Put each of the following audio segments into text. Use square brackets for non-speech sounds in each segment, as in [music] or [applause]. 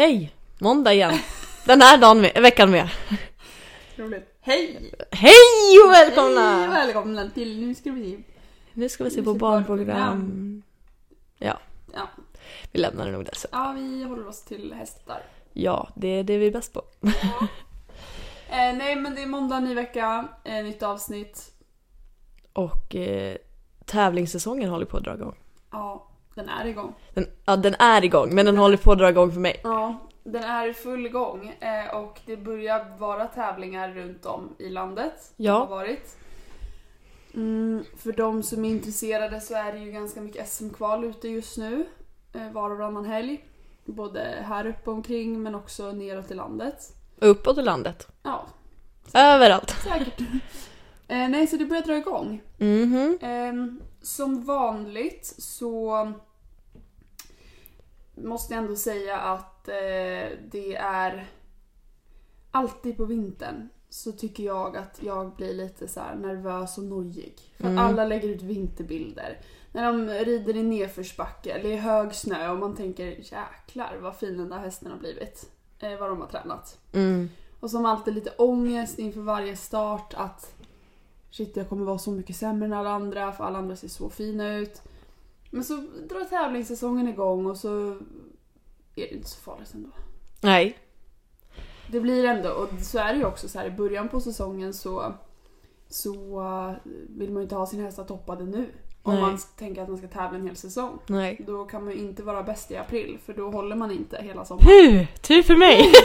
Hej! Måndag igen. Den här dagen med, veckan med. Roligt. Hej! Hej och välkomna! Hej och välkomna till Nu ska vi se. Nu ska vi se på barnprogram. Ja, Ja. vi lämnar det nog där så. ja, vi håller oss till hästar. Ja, det är det vi är bäst på. [laughs] Eh, nej men det är måndag, ny vecka, eh, nytt avsnitt. Och eh, tävlingssäsongen håller på att dra igång. Ja, den är igång. Den, ja, den är igång, men den håller på att dra igång för mig. Ja, den är i full gång eh, och det börjar vara tävlingar runt om i landet. Ja. Har varit. Mm, för de som är intresserade så är det ju ganska mycket SM-kval ute just nu. Eh, var och varannan helg. Både här uppe omkring men också neråt i landet. Uppåt i landet. Ja, Överallt. säkert. Eh, nej, så det börjar dra igång. Mhm. Ehm, som vanligt så måste jag ändå säga att eh, det är alltid på vintern så tycker jag att jag blir lite så nervös och nojig. För Mm. alla lägger ut vinterbilder. När de rider i nedförsbacke eller i hög snö och man tänker jäklar vad fin den där hästen har blivit. Eh, vad de har tränat. Mm. Och man alltid lite ångest inför varje start att shit jag kommer vara så mycket sämre än alla andra för alla andra ser så fina ut. Men så drar tävlingssäsongen igång och så är det inte så farligt ändå. Nej. Det blir ändå, och så är det ju också så här i början på säsongen så, så uh, vill man ju inte ha sin hästar toppade nu. Om Nej. man tänker att man ska tävla en hel säsong. Nej. Då kan man ju inte vara bäst i april för då håller man inte hela sommaren. Puh, tur för mig! [laughs]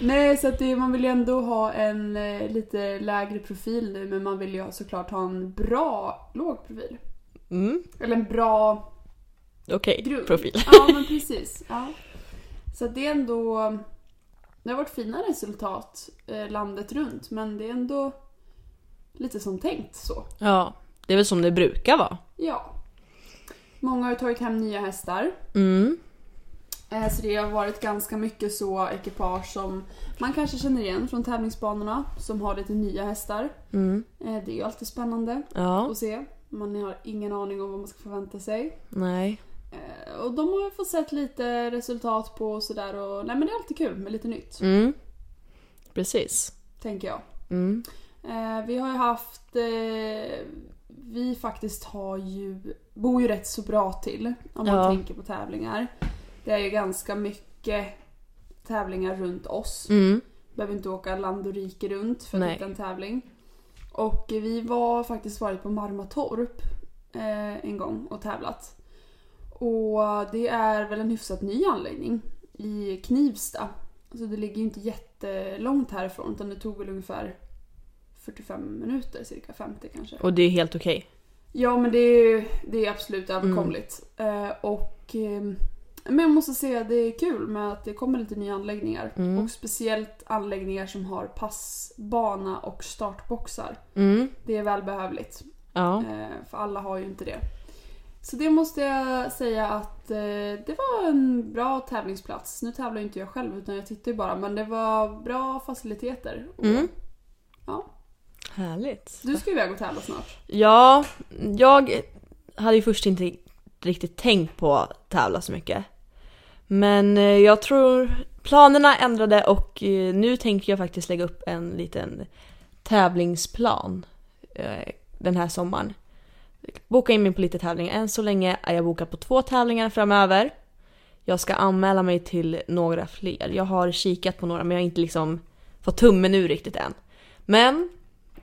Nej, så att det, man vill ju ändå ha en eh, lite lägre profil nu men man vill ju såklart ha en bra låg profil. Mm. Eller en bra Okej, grund. profil. Ja, men [laughs] precis. Ja. Så att det är ändå... Det har varit fina resultat eh, landet runt men det är ändå lite som tänkt så. Ja, det är väl som det brukar vara. Ja. Många har tagit hem nya hästar. Mm. Eh, Så det har varit ganska mycket så ekipage som man kanske känner igen från tävlingsbanorna som har lite nya hästar. Mm. Eh, Det är ju alltid spännande Ja, att se. Man har ingen aning om vad man ska förvänta sig. nej. Eh, Och de har ju fått sett lite resultat på och sådär och nej men det är alltid kul med lite nytt. Mm. Precis. Tänker jag. Mm. Eh, Vi har ju haft... eh, Vi faktiskt har ju... Bor ju rätt så bra till om man Ja. tänker på tävlingar. Det är ju ganska mycket tävlingar runt oss. Mm. Behöver inte åka land och rike runt för att Nej. hitta en tävling. Och vi var faktiskt varit på Marmatorp eh, en gång och tävlat. Och det är väl en hyfsat ny anläggning i Knivsta. Alltså det ligger ju inte jättelångt härifrån utan det tog väl ungefär 45 minuter, cirka 50 kanske. Och det är helt okej. Ja men det är, det är absolut överkomligt. Eh, och, eh, men jag måste säga att det är kul med att det kommer lite nya anläggningar. Mm. Och speciellt anläggningar som har passbana och startboxar. Mm. Det är välbehövligt. Ja. Eh, för alla har ju inte det. Så det måste jag säga att eh, det var en bra tävlingsplats. Nu tävlar ju inte jag själv utan jag tittar ju bara. Men det var bra faciliteter. Och, Mm. Ja. Härligt. Du ska iväg och tävla snart. Ja, jag hade ju först inte riktigt tänkt på att tävla så mycket. Men eh, jag tror planerna ändrade och eh, nu tänker jag faktiskt lägga upp en liten tävlingsplan eh, den här sommaren. Boka in mig på lite tävlingar. Än så länge är jag bokad på två tävlingar framöver. Jag ska anmäla mig till några fler. Jag har kikat på några men jag har inte liksom fått tummen ur riktigt än. Men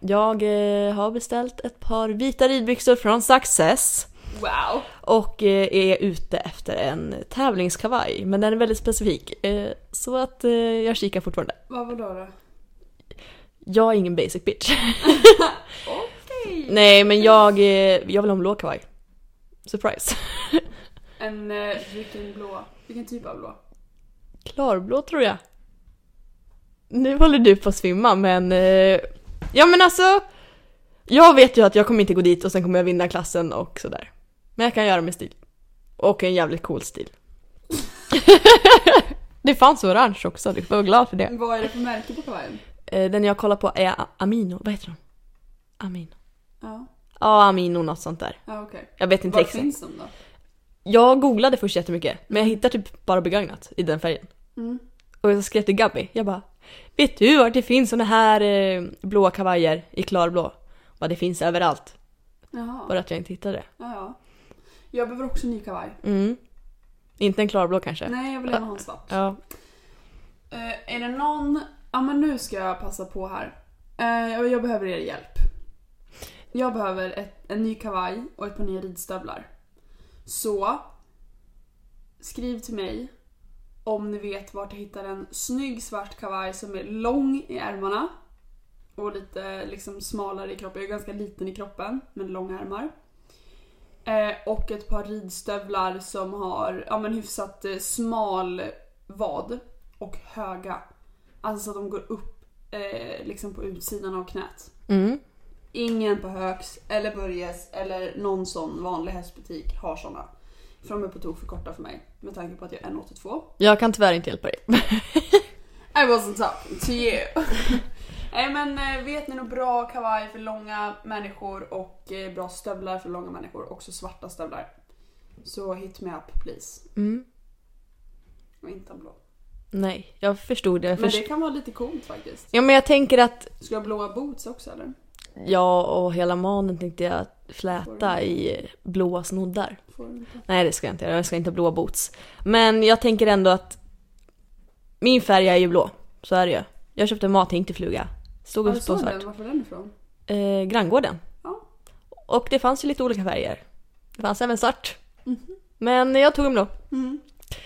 jag eh, har beställt ett par vita ridbyxor från Success Wow! och eh, är ute efter en tävlingskavaj. Men den är väldigt specifik. Eh, så att eh, jag kikar fortfarande. Vad var då? då? Jag är ingen basic bitch. [laughs] Okej! Nej men jag, eh, jag vill ha en blå kavaj. Surprise. [laughs] En, eh, vilken blå? Vilken typ av blå? Klarblå tror jag. Nu håller du på att svimma men... Ja men alltså. Jag vet ju att jag kommer inte gå dit och sen kommer jag vinna klassen och sådär. Men jag kan göra med stil. Och en jävligt cool stil. [laughs] det fanns orange också, du får vara glad för det. Vad är det för märke på kavajen? Eh, den jag kollar på är Amino, vad heter de? Amino. Ja, Ja, Amino något sånt där. ja okej. Jag vet inte Var exakt. finns de då? Jag googlade först jättemycket, men jag hittade typ bara begagnat i den färgen. Mm. Och jag skrev till Gabby, jag bara Vet du vart det finns såna här eh, blåa kavajer i klarblå? Bara det finns överallt. Jaha. Bara att jag inte hittade det. Ja, ja. Jag behöver också ny kavaj. Mm. Inte en klarblå kanske? Nej, jag vill gärna ha en svart. Ja. Eh, är det någon... Ja, men nu ska jag passa på här. Eh, jag- jag behöver er hjälp. Jag behöver ett, en ny kavaj och ett par nya ridstövlar. Så, skriv till mig om ni vet vart jag hittar en snygg svart kavaj som är lång i ärmarna och lite liksom smalare i kroppen. Jag är ganska liten i kroppen med långa ärmar. Eh, och ett par ridstövlar som har ja, men hyfsat eh, smal vad och höga. Alltså så att de går upp eh, liksom på utsidan av knät. Mm. Ingen på Högs eller Börjes eller någon sån vanlig hästbutik har såna. För de är på tok för korta för mig. Med tanke på att jag är 1,82. Jag kan tyvärr inte hjälpa dig. [laughs] I wasn't talking to you. [laughs] Nej men eh, vet ni något bra kavaj för långa människor och eh, bra stövlar för långa människor. Också svarta stövlar. Så hit me up please. Mm. Och inte en blå. Nej, jag förstod det. Jag Men först- det kan vara lite coolt faktiskt. Ja men jag tänker att Ska jag ha blåa boots också eller? Jag och hela manen tänkte jag fläta i blåa snoddar. Får? Nej det ska jag inte göra, jag ska inte ha blåa boots. Men jag tänker ändå att min färg är ju blå, så är det ju. Jag köpte mathink till fluga. Stod du på svart. Varför är den ifrån? Eh, granngården. Ja. Och det fanns ju lite olika färger. Det fanns även svart. Mhm. Men jag tog en blå. Mm.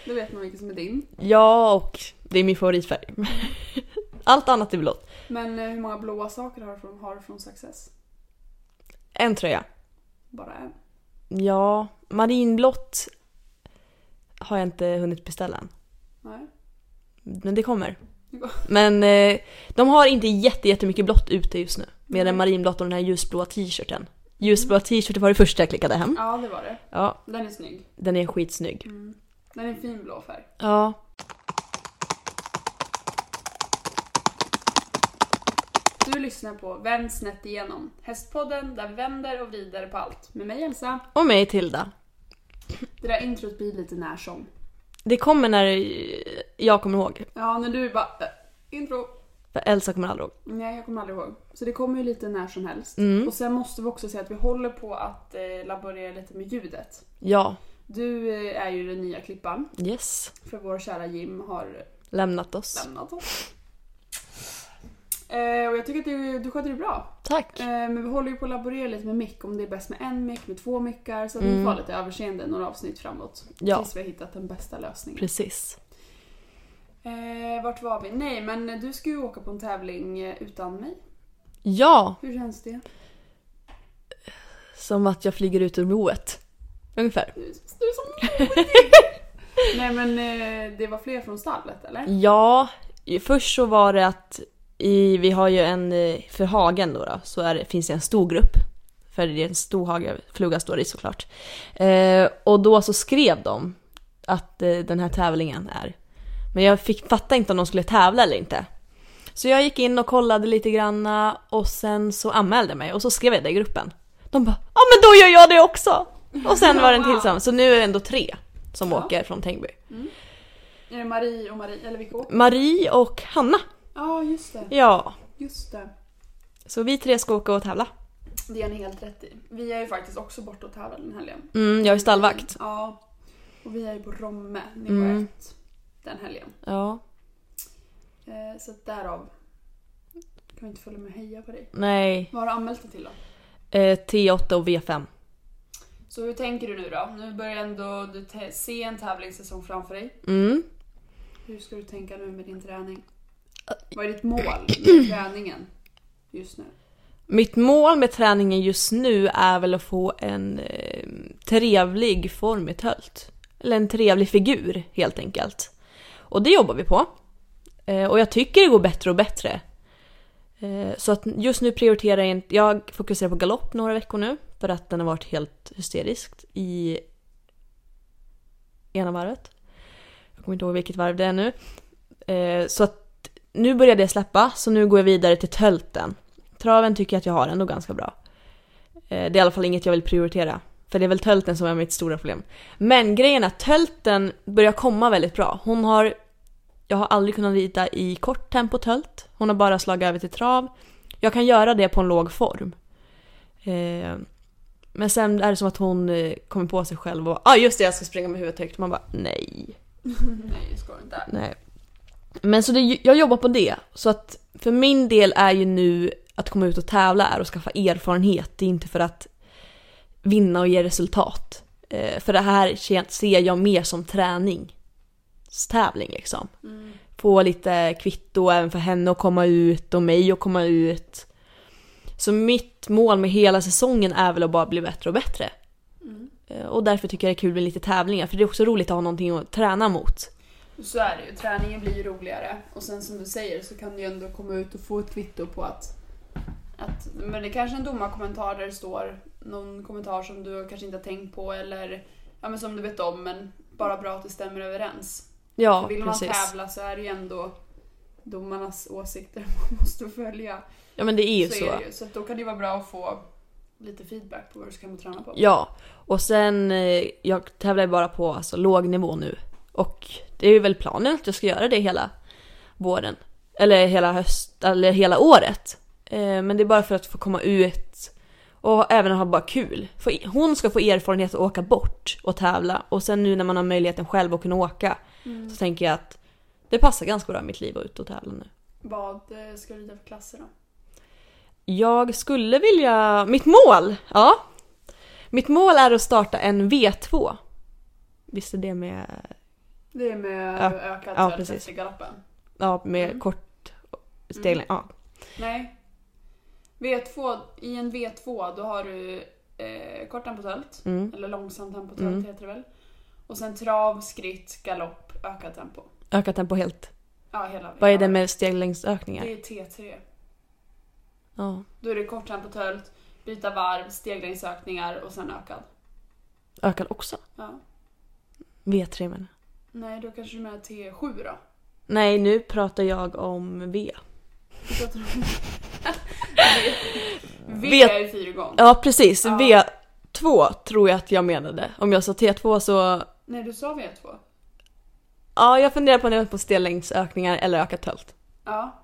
Då vet man vilken som är din. Ja, och det är min favoritfärg. [laughs] Allt annat är blått. Men eh, hur många blåa saker har du från, har du från Success? En tröja. Bara en. Ja, marinblått har jag inte hunnit beställa än. Nej. Men det kommer. Men eh, de har inte jätte, jättemycket blått ute just nu. Mer än marinblått och den här ljusblåa t-shirten. Ljusblåa t-shirten var det första jag klickade hem. Ja, det var det. Ja, Den är snygg. den är skitsnygg. Mm. Den är en fin blå färg. Ja. Du lyssnar på Vänd snett igenom. Hästpodden där vi vänder och vrider på allt. Med mig Elsa. Och mig Tilda. Det där introt blir lite när som. Det kommer när jag kommer ihåg. Ja, när du bara... Äh, intro. För Elsa kommer aldrig ihåg. Nej, jag kommer aldrig ihåg. Så det kommer ju lite när som helst. Mm. Och sen måste vi också säga att vi håller på att eh, laborera lite med ljudet. Ja. Du eh, är ju den nya klippan. Yes. För vår kära Jim har Lämnat oss. lämnat oss. Eh, och jag tycker att du, du sköter det bra. Tack. Eh, men vi håller ju på att laborera lite med mick. Om det är bäst med en mick, med två mickar. Så att Mm. vi får lite överseende några avsnitt framåt. Ja. Tills vi har hittat den bästa lösningen. Precis. Eh, vart var vi? Nej, men du ska ju åka på en tävling eh, utan mig. Ja, Hur känns det? som att jag flyger ut ur boet. Ungefär. Du, du är så! Nej men eh, det var fler från stallet eller? Ja, först så var det att i, vi har ju en, eh, för hagen då, då så är finns det en stor grupp. För det är en stor hage, fluga står i såklart. Eh, och då så skrev de att eh, den här tävlingen är. Men jag fick fatta inte om de skulle tävla eller inte. Så jag gick in och kollade lite granna och sen så anmälde jag mig och så skrev jag det i gruppen. De bara ja men då gör jag det också! Och sen var det en till som, så nu är det ändå tre som Ja. åker från Tängby. Är det Marie och Marie, eller vilka åker? Marie och Hanna. Ja just det, Ja, just det. så vi tre ska åka och tävla. Det är ni helt rätt i. Vi är ju faktiskt också borta och tävlar den helgen. Mm, jag är stallvakt. Ja. Och vi är ju på Romme, nivå Mm. 1, den helgen. Ja, Eh, så därav kan vi inte följa med och heja på dig. nej. Vad har du anmält dig till då? Eh, T8 och V5. Så hur tänker du nu då? Nu börjar ändå du se en tävlingssäsong framför dig. Mm. Hur ska du tänka nu med din träning? Vad är ditt mål med [clears throat] träningen just nu? Mitt mål med träningen just nu är väl att få en eh, trevlig form i tölt. Eller en trevlig figur helt enkelt. Och det jobbar vi på. Eh, och jag tycker det går bättre och bättre. Eh, så att just nu prioriterar jag inte, jag fokuserar på galopp några veckor nu. För att den har varit helt hysteriskt i ena varvet. Jag kommer inte ihåg vilket varv det är nu. Eh, så att nu börjar det släppa, så nu går jag vidare till tölten. Traven tycker jag att jag har ändå ganska bra. Eh, Det är i alla fall inget jag vill prioritera För det är väl tölten som är mitt stora problem. Men grejen är att tölten börjar komma väldigt bra. Hon har, jag har aldrig kunnat rida i kort tempo tölt. Hon har bara slagit över till trav. Jag kan göra det på en låg form. Eh, men sen är det som att hon eh, kommer på sig själv och ja ah, just det jag ska springa med huvudet högt. Man bara nej. [laughs] Nej, ska inte. Nej. Men så det, jag jobbar på det. Så att för min del är ju nu att komma ut och tävla är att skaffa erfarenhet. Det är inte för att vinna och ge resultat. Eh, för det här ser jag mer som träningstävling liksom. Mm. Få lite kvitto även för henne att komma ut och mig att komma ut. Så mitt mål med hela säsongen är väl att bara bli bättre och bättre. Mm. Eh, Och därför tycker jag det är kul med lite tävlingar, för det är också roligt att ha någonting att träna mot. Så är det ju. Träningen blir ju roligare. Och sen som du säger så kan du ju ändå komma ut och få ett kvitto på att... att men det är kanske en domarkommentar där det står någon kommentar som du kanske inte har tänkt på eller ja, men som du vet om men bara bra att det stämmer överens. Ja, För vill man precis. tävla så är det ju ändå domarnas åsikter [laughs] man måste följa. Ja men det är ju så. är det ju. Så då kan det ju vara bra att få lite feedback på vad du ska träna på. Ja, och sen, eh, jag tävlar ju bara på alltså, låg nivå nu. Och det är väl planen att jag ska göra det hela våren. Eller hela höst, eller hela året. Eh, Men det är bara för att få komma ut och även ha bara kul. För hon ska få erfarenhet att åka bort och tävla. Och sen nu när man har möjligheten själv att kunna åka Mm. så tänker jag att det passar ganska bra i mitt liv att ut och tävla nu. Vad eh, ska du rida för klasser då? Jag skulle vilja... Mitt mål! Ja. Mitt mål är att starta en V2. Visst är det med, Det är med Ja. ökad Ja, precis. i galoppen. ja, med Mm. kort stegling? Ja. Nej. V2, I en V2 då har du eh, kort tempotölt, Mm. eller långsamt tempotölt Mm. heter det väl. Och sen trav, skritt, galopp, ökad tempo. Öka tempo helt. Ja, hela. Vad är det med steglängdsökningar? Det är T3. Ja. Då är det kort tempotölt, byta varv, steglängdsökningar och sen ökad. Ökad också? Ja. V3 menar jag. Nej, då kanske du med T7 då. Nej, nu pratar jag om V. Du pratar om... [laughs] v, är ju fyrgång. Ja, precis. Ja. V2 tror jag att jag menade. Om jag sa T2 så... Nej, du sa V2. Ja, jag funderar på om det var på steglängdsökningar eller ökat tölt. Ja.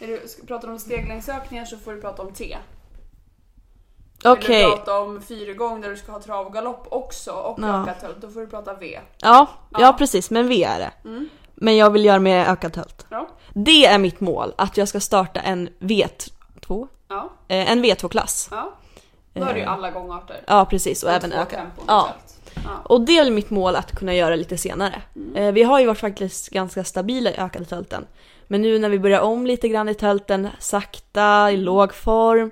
Är du, pratar du om steglängdsökningar så får du prata om T. Okej. Vill du prata om fyrgång där du ska ha trav och galopp också och Ja. ökat tölt, då får du prata V. Ja, ja, Ja. precis. Men V är det. Mm. Men jag vill göra med ökat tölt. Ja. Det är mitt mål, att jag ska starta en V2. Ja. Eh, en V2-klass. ja. Då är det ju Eh, alla gångarter. Ja, precis. Och, även två öka. tempon Ja. Och det är mitt mål att kunna göra lite senare. Mm. Eh, vi har ju varit faktiskt ganska stabila i ökade tölten. Men nu när vi börjar om lite grann i tölten, sakta, i låg form.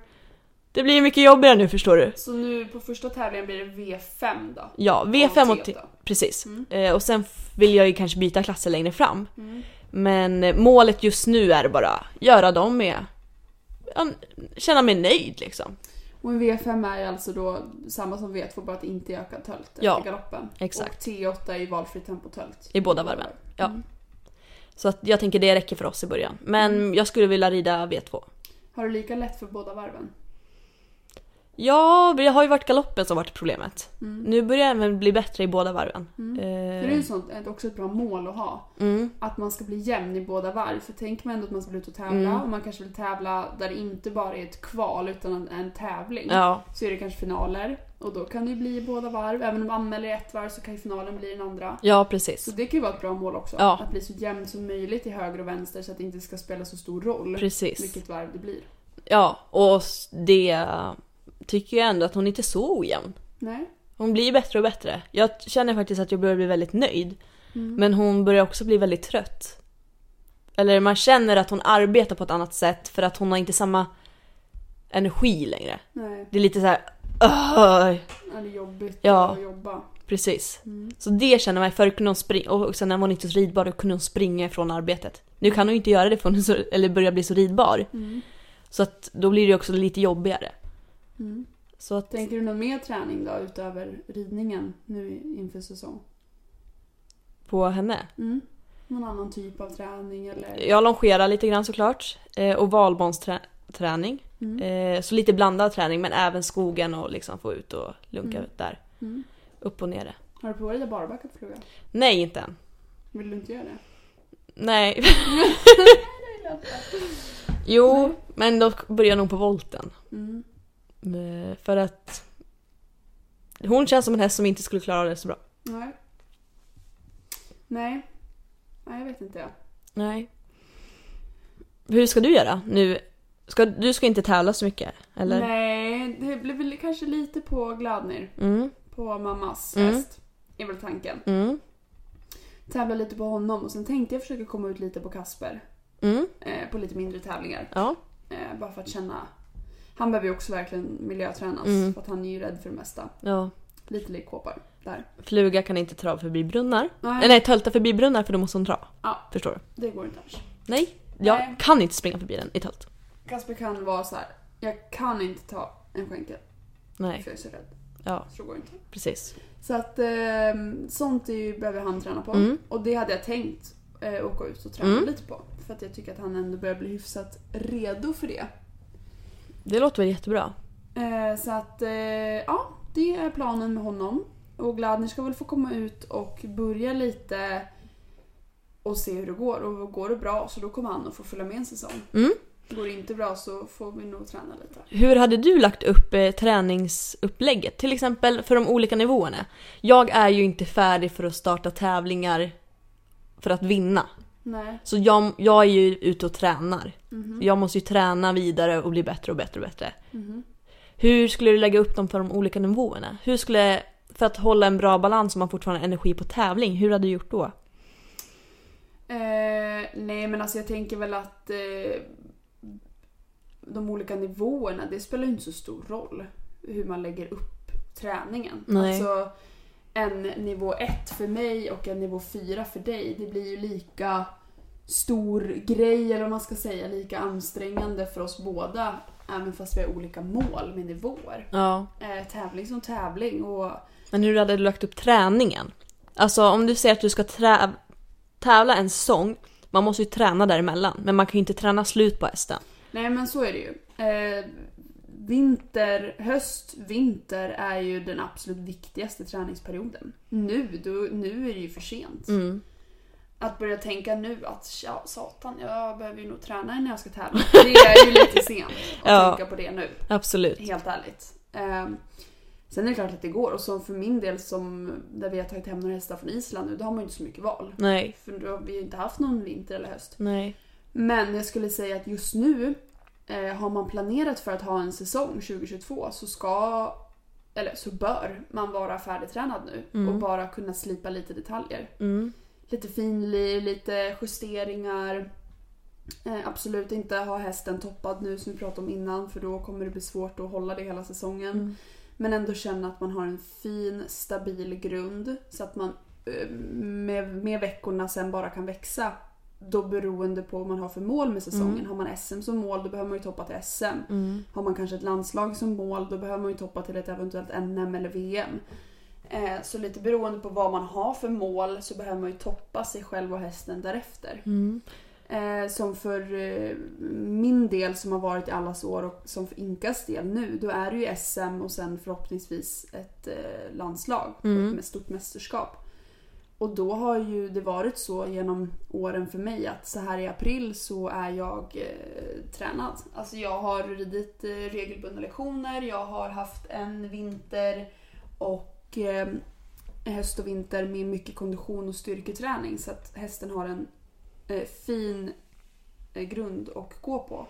Det blir mycket jobbigare nu förstår du. Så nu på första tävlingen blir det V5 då? Ja, V5 och då. precis. Mm. Eh, och sen vill jag ju kanske byta klasser längre fram. Mm. Men eh, målet just nu är bara göra dem med, ja, känna mig nöjd liksom. Och en V5 är alltså då samma som V2 bara att inte är ökad tölt Ja, efter galoppen. exakt. Och T8 är ju valfri tempotölt. I båda varven. Ja. Mm. Så att jag tänker det räcker för oss i början. Men Mm. jag skulle vilja rida V2. Har du lika lätt för båda varven? Ja, det har ju varit galoppen som varit problemet. Mm. Nu börjar jag även bli bättre i båda varven. Mm. Eh, För det är ju sånt, ett- också ett bra mål att ha. mm, Att man ska bli jämn i båda varv. För tänker man ändå att man ska bli ut och tävla Mm. och man kanske vill tävla där det inte bara är ett kval utan en, tävling. ja, Så är det kanske finaler. Och då kan det ju bli i båda varv. Även om man anmäler i ett varv så kan ju finalen bli i den andra. ja, Så precis. det kan ju vara ett bra mål också. Ja. Att bli så jämn som möjligt till höger och vänster så att det inte ska spela så stor roll Precis. vilket varv det blir. Ja, och det tycker jag ändå att hon inte är så ojämn. Nej. Hon blir bättre och bättre. Jag känner faktiskt att jag börjar bli väldigt nöjd. Mm. Men hon börjar också bli väldigt trött. Eller man känner att hon arbetar på ett annat sätt för att hon har inte samma energi längre. Nej. Det är lite så här. "Ugh." Ja, det är jobbigt Ja. att jobba. Precis. Mm. Så det känner man, förr kunde hon springa, och sen när hon var inte så ridbar då kunde hon springa ifrån arbetet. Nu kan hon inte göra det för hon så, eller börjar bli så ridbar. Mm. Så att då blir det också lite jobbigare. Mm. Så att, Tänker du någon mer träning då utöver ridningen nu inför säsong? på henne. Mm. Någon annan typ av träning eller? Jag longerar lite grann såklart. Eh, och valbansträning. Mm. Eh, så lite blandad träning men även skogen och liksom få ut och lunka Mm. ut där. Mm. Upp och ner. Har du provat rida barbacka på fluga? Nej, inte än. Vill du inte göra det? Nej. [laughs] [laughs] jo, men då börjar jag nog på volten. Mm. Eh, För att hon känns som en häst som inte skulle klara det så bra. Nej. Nej. Nej, jag vet inte. Jag. Nej. Hur ska du göra nu? Ska, du ska inte tävla så mycket, eller? Nej, det blir väl kanske lite på Gladnir. Mm, På mammas Mm. häst. Är väl tanken. mm, Tävla lite på honom och sen tänkte jag försöka komma ut lite på Kasper. mm, Eh, på lite mindre tävlingar. ja. Eh, bara för att känna. Han behöver ju också verkligen miljötränas. Mm. För att han är ju rädd för det mesta. ja. Lite likkåpar där. Fluga kan inte tra förbi brunnar. Nej, Nej, nej tölta förbi brunnar för då måste hon dra. Ja. Förstår du? det går inte annars. Nej, jag Nej. kan inte springa förbi den i tölt. Kasper kan vara så här. Jag kan inte ta en skänkel. Nej, För jag är så rädd. ja Så det går inte. precis. Så att eh, sånt är ju, behöver han träna på. Mm. Och det hade jag tänkt eh, åka ut och träna Mm. lite på. För att jag tycker att han ändå börjar bli hyfsat redo för det. Det låter väl jättebra. Eh, så att, eh, ja, det är planen med honom. Och Gladner ska väl få komma ut och börja lite och se hur det går. Och går det bra så då kommer han att få följa med en säsong. Mm. Går det inte bra så får vi nog träna lite. Hur hade du lagt upp eh, träningsupplägget? Till exempel för de olika nivåerna. Jag är ju inte färdig för att starta tävlingar för att vinna. Nej. Så jag, jag är ju ute och tränar. Mhm. Jag måste ju träna vidare och bli bättre och bättre och bättre. Mhm. Hur skulle du lägga upp dem för de olika nivåerna? Hur skulle, för att hålla en bra balans om man fortfarande har energi på tävling, hur hade du gjort då? Eh, nej men alltså jag tänker väl att eh, de olika nivåerna, det spelar ju inte så stor roll hur man lägger upp träningen. Nej. Alltså en nivå 1 för mig och en nivå 4 för dig, det blir ju lika stor grej eller vad man ska säga, lika ansträngande för oss båda. Även fast vi har olika mål med nivåer. Ja. Eh, tävling som tävling och Men hur hade du lagt upp träningen? Alltså om du säger att du ska trä- tävla en säsong, man måste ju träna däremellan. Men man kan ju inte träna slut på hästen. Nej men så är det ju. Eh, vinter, höst, vinter är ju den absolut viktigaste träningsperioden. Nu, då, nu är det ju för sent. Mm. Att börja tänka nu att ja, satan, jag behöver ju nog träna innan jag ska tävla. Det är ju lite sent att [laughs] Ja. tänka på det nu. Absolut. Helt ärligt. Eh, sen är det klart att det går och så för min del som där vi har tagit hem några hästar från Island nu, då har man ju inte så mycket val. Nej. För då har vi ju inte haft någon vinter eller höst. Nej. Men jag skulle säga att just nu eh, har man planerat för att ha en säsong 2022 så ska, eller så bör man vara färdigtränad nu Mm. och bara kunna slipa lite detaljer. Mm. Lite finlir, lite justeringar. Eh, absolut inte ha hästen toppad nu som vi pratade om innan för då kommer det bli svårt att hålla det hela säsongen. Mm. Men ändå känna att man har en fin, stabil grund så att man eh, med, med veckorna sen bara kan växa. Då beroende på vad man har för mål med säsongen. Mm. Har man SM som mål då behöver man ju toppa till SM. Mm. Har man kanske ett landslag som mål då behöver man ju toppa till ett eventuellt NM eller VM. Eh, så lite beroende på vad man har för mål så behöver man ju toppa sig själv och hästen därefter. Mm. Eh, som för eh, min del som har varit i allas år och som för Inkas del nu, då är det ju SM och sen förhoppningsvis ett eh, landslag Mm. med stort mästerskap. Och då har ju det varit så genom åren för mig att så här i april så är jag eh, tränad. Alltså jag har ridit eh, regelbundna lektioner, jag har haft en vinter och eh, höst och vinter med mycket kondition och styrketräning så att hästen har en eh, fin eh, grund att gå på.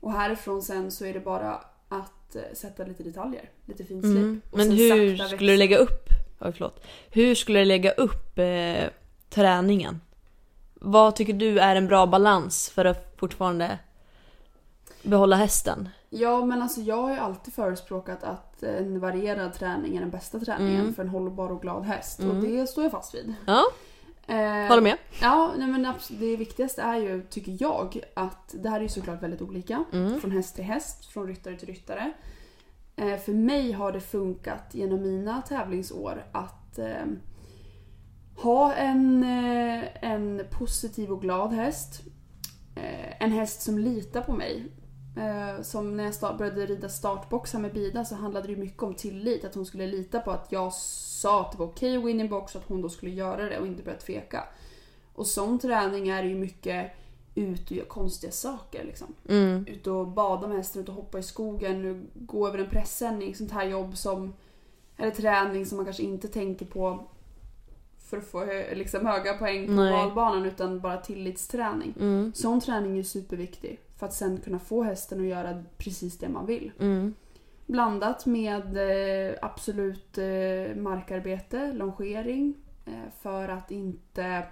Och härifrån sen så är det bara att eh, sätta lite detaljer, lite finslip. Mm. Men hur skulle du lägga upp, oj, förlåt. Hur skulle du lägga upp eh, träningen? Vad tycker du är en bra balans för att fortfarande behålla hästen? Ja men alltså jag har ju alltid förespråkat att en varierad träning är den bästa träningen Mm. för en hållbar och glad häst. Och Mm. det står jag fast vid. Ja, Eh, håller med. Ja, nej, men det viktigaste är ju, tycker jag, att det här är ju såklart väldigt olika. Mm. Från häst till häst, från ryttare till ryttare. Eh, för mig har det funkat genom mina tävlingsår att eh, ha en, eh, en positiv och glad häst. Eh, en häst som litar på mig. Eh, som när jag start, började rida startboxar med Bida så handlade det ju mycket om tillit. Att hon skulle lita på att jag sa att det var okej att gå in i en box och att hon då skulle göra det och inte börja tveka. Och sån träning är ju mycket ut och göra konstiga saker. Liksom. Mm. Ut och bada med hästen, ut och hoppa i skogen, gå över en pressändning. Sånt här jobb som... Eller träning som man kanske inte tänker på för att få liksom, höga poäng på Nej. valbanan utan bara tillitsträning. Mm. Sån träning är superviktig för att sen kunna få hästen att göra precis det man vill. Mm. Blandat med eh, absolut eh, markarbete, longering eh, för att inte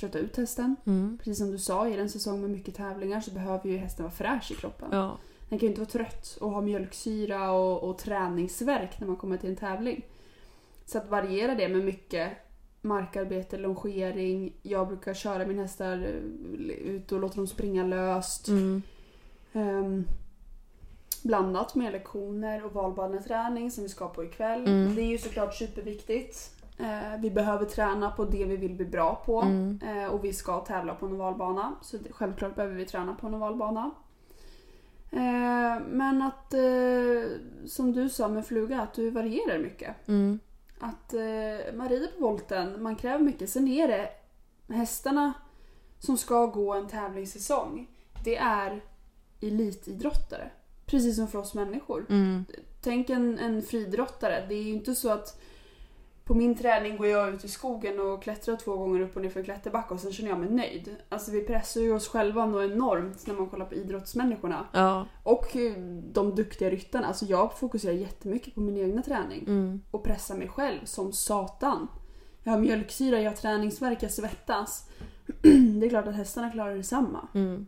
trötta ut hästen. Mm. Precis som du sa, i en säsong med mycket tävlingar så behöver ju hästen vara fräsch i kroppen. Ja. Den kan ju inte vara trött och ha mjölksyra och, och träningsverk när man kommer till en tävling. Så att variera det med mycket markarbete, longering. Jag brukar köra mina hästar eh, ut och låta dem springa löst. Mm. Ehm, blandat med lektioner och valbaneträning som vi ska på ikväll. Mm. Det är ju såklart superviktigt. Eh, vi behöver träna på det vi vill bli bra på. Mm. Eh, och vi ska tävla på en ovalbana. Så självklart behöver vi träna på en ovalbana. Eh, men att, som du sa med fluga, att du varierar mycket. Mm. Att man rider på volten, man kräver mycket. Sen är det hästarna som ska gå en tävlingssäsong. Det är elitidrottare. Precis som för oss människor. Mm. Tänk en, en friidrottare. Det är ju inte så att på min träning går jag ut i skogen och klättrar två gånger upp och ner för en klätterbacke och sen känner jag mig nöjd. Alltså vi pressar ju oss själva något enormt när man kollar på idrottsmänniskorna. Ja. Och eh, de duktiga ryttarna. Alltså jag fokuserar jättemycket på min egna träning. Mm. Och pressar mig själv som satan. Jag har mjölksyra, jag har träningsvärk, jag svettas. [clears throat] Det är klart att hästarna klarar detsamma. Mm.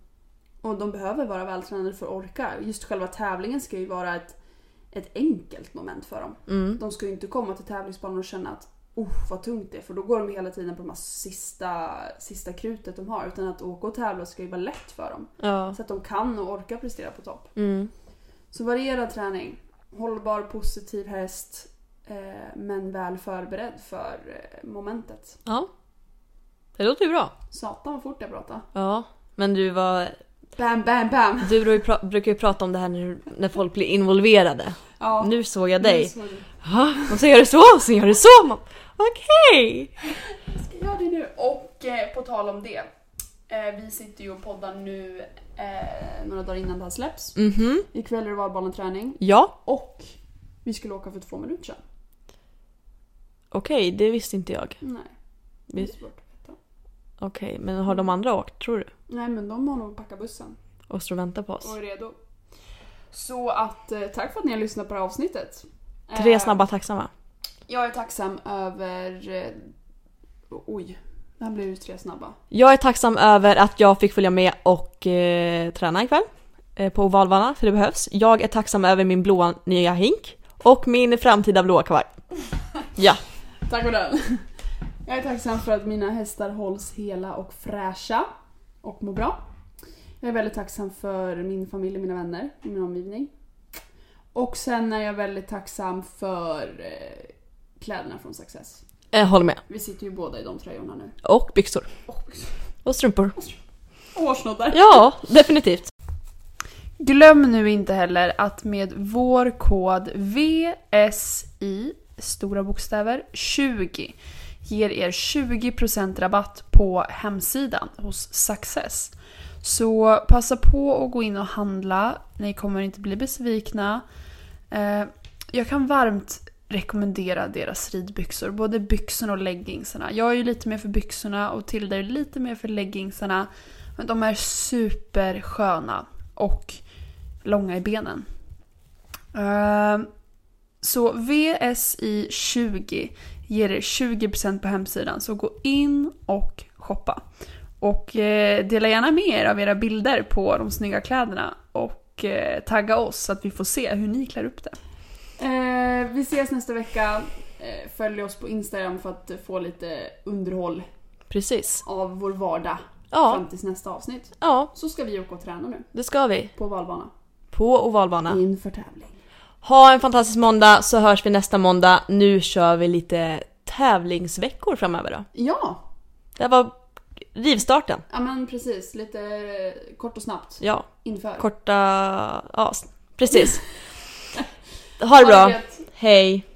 Och de behöver vara vältränade för att orka. Just själva tävlingen ska ju vara ett, ett enkelt moment för dem. Mm. De ska ju inte komma till tävlingsbanan och känna att oh vad tungt det är. För då går de hela tiden på de här sista, sista krutet de har. Utan att åka och tävla ska ju vara lätt för dem. Ja. Så att de kan och orkar prestera på topp. Mm. Så varierad träning. Hållbar, positiv häst. Eh, men väl förberedd för eh, momentet. Ja. Det låter ju bra. Satan vad fort jag pratar. Ja. Men du var... Bam, bam, bam! Du brukar ju prata om det här när, när folk blir involverade. Ja, Nu såg jag dig. såg. Ja, och så gör du så, och så gör du så. Okej! Ska göra det nu. Och eh, på tal om det. Eh, vi sitter ju och poddar nu eh, några dagar innan det här släpps. Mhm. Ikväll är det valbaneträning. Ja, Och vi skulle åka för två minuter sedan. okej, det visste inte jag. Nej, det är svårt Okej, men har de andra åkt, tror du? Nej men de har nog packat bussen Och står och väntar på oss? och är redo. Så att eh, tack för att ni har lyssnat på det här avsnittet. Tre Eh, snabba tacksamma. Jag är tacksam över... Eh, oj, det här blev ju tre snabba. Jag är tacksam över att jag fick följa med och eh, träna ikväll. Eh, på ovalbana, för det behövs. Jag är tacksam över min blåa nya hink. Och min framtida blåa kavaj. [laughs] Ja. Tack för den. Jag är tacksam för att mina hästar hålls hela och fräscha och mår bra. Jag är väldigt tacksam för min familj och mina vänner i min omgivning. Och sen är jag väldigt tacksam för eh, kläderna från Success. Jag håller med. Vi sitter ju båda i de tröjorna nu. Och byxor. Och Och strumpor. hårsnoddar. Ja, definitivt. Glöm nu inte heller att med vår kod VSI, stora bokstäver, 20 ger er 20% rabatt på hemsidan hos Success. Så passa på att gå in och handla, ni kommer inte bli besvikna. Eh, jag kan varmt rekommendera deras ridbyxor, både byxorna och leggingsarna. Jag är ju lite mer för byxorna och Tilda är lite mer för leggingsarna. Men de är supersköna och långa i benen. Eh, så VSI20 ger er 20% på hemsidan, så gå in och shoppa. Och eh, dela gärna med er av era bilder på de snygga kläderna och eh, tagga oss så att vi får se hur ni klär upp det. Eh, vi ses nästa vecka. Eh, följ oss på Instagram för att få lite underhåll Precis. av vår vardag Ja, fram tills nästa avsnitt. ja, Så ska vi åka och träna nu det ska vi. på valbana. På ovalbana. Inför tävling. Ha en fantastisk måndag så hörs vi nästa måndag. Nu kör vi lite tävlingsveckor framöver då. Ja! Det var rivstarten. Ja men precis, lite kort och snabbt. Ja. Inför. Korta... Ja, precis. [laughs] ha det bra. Ha det Hej.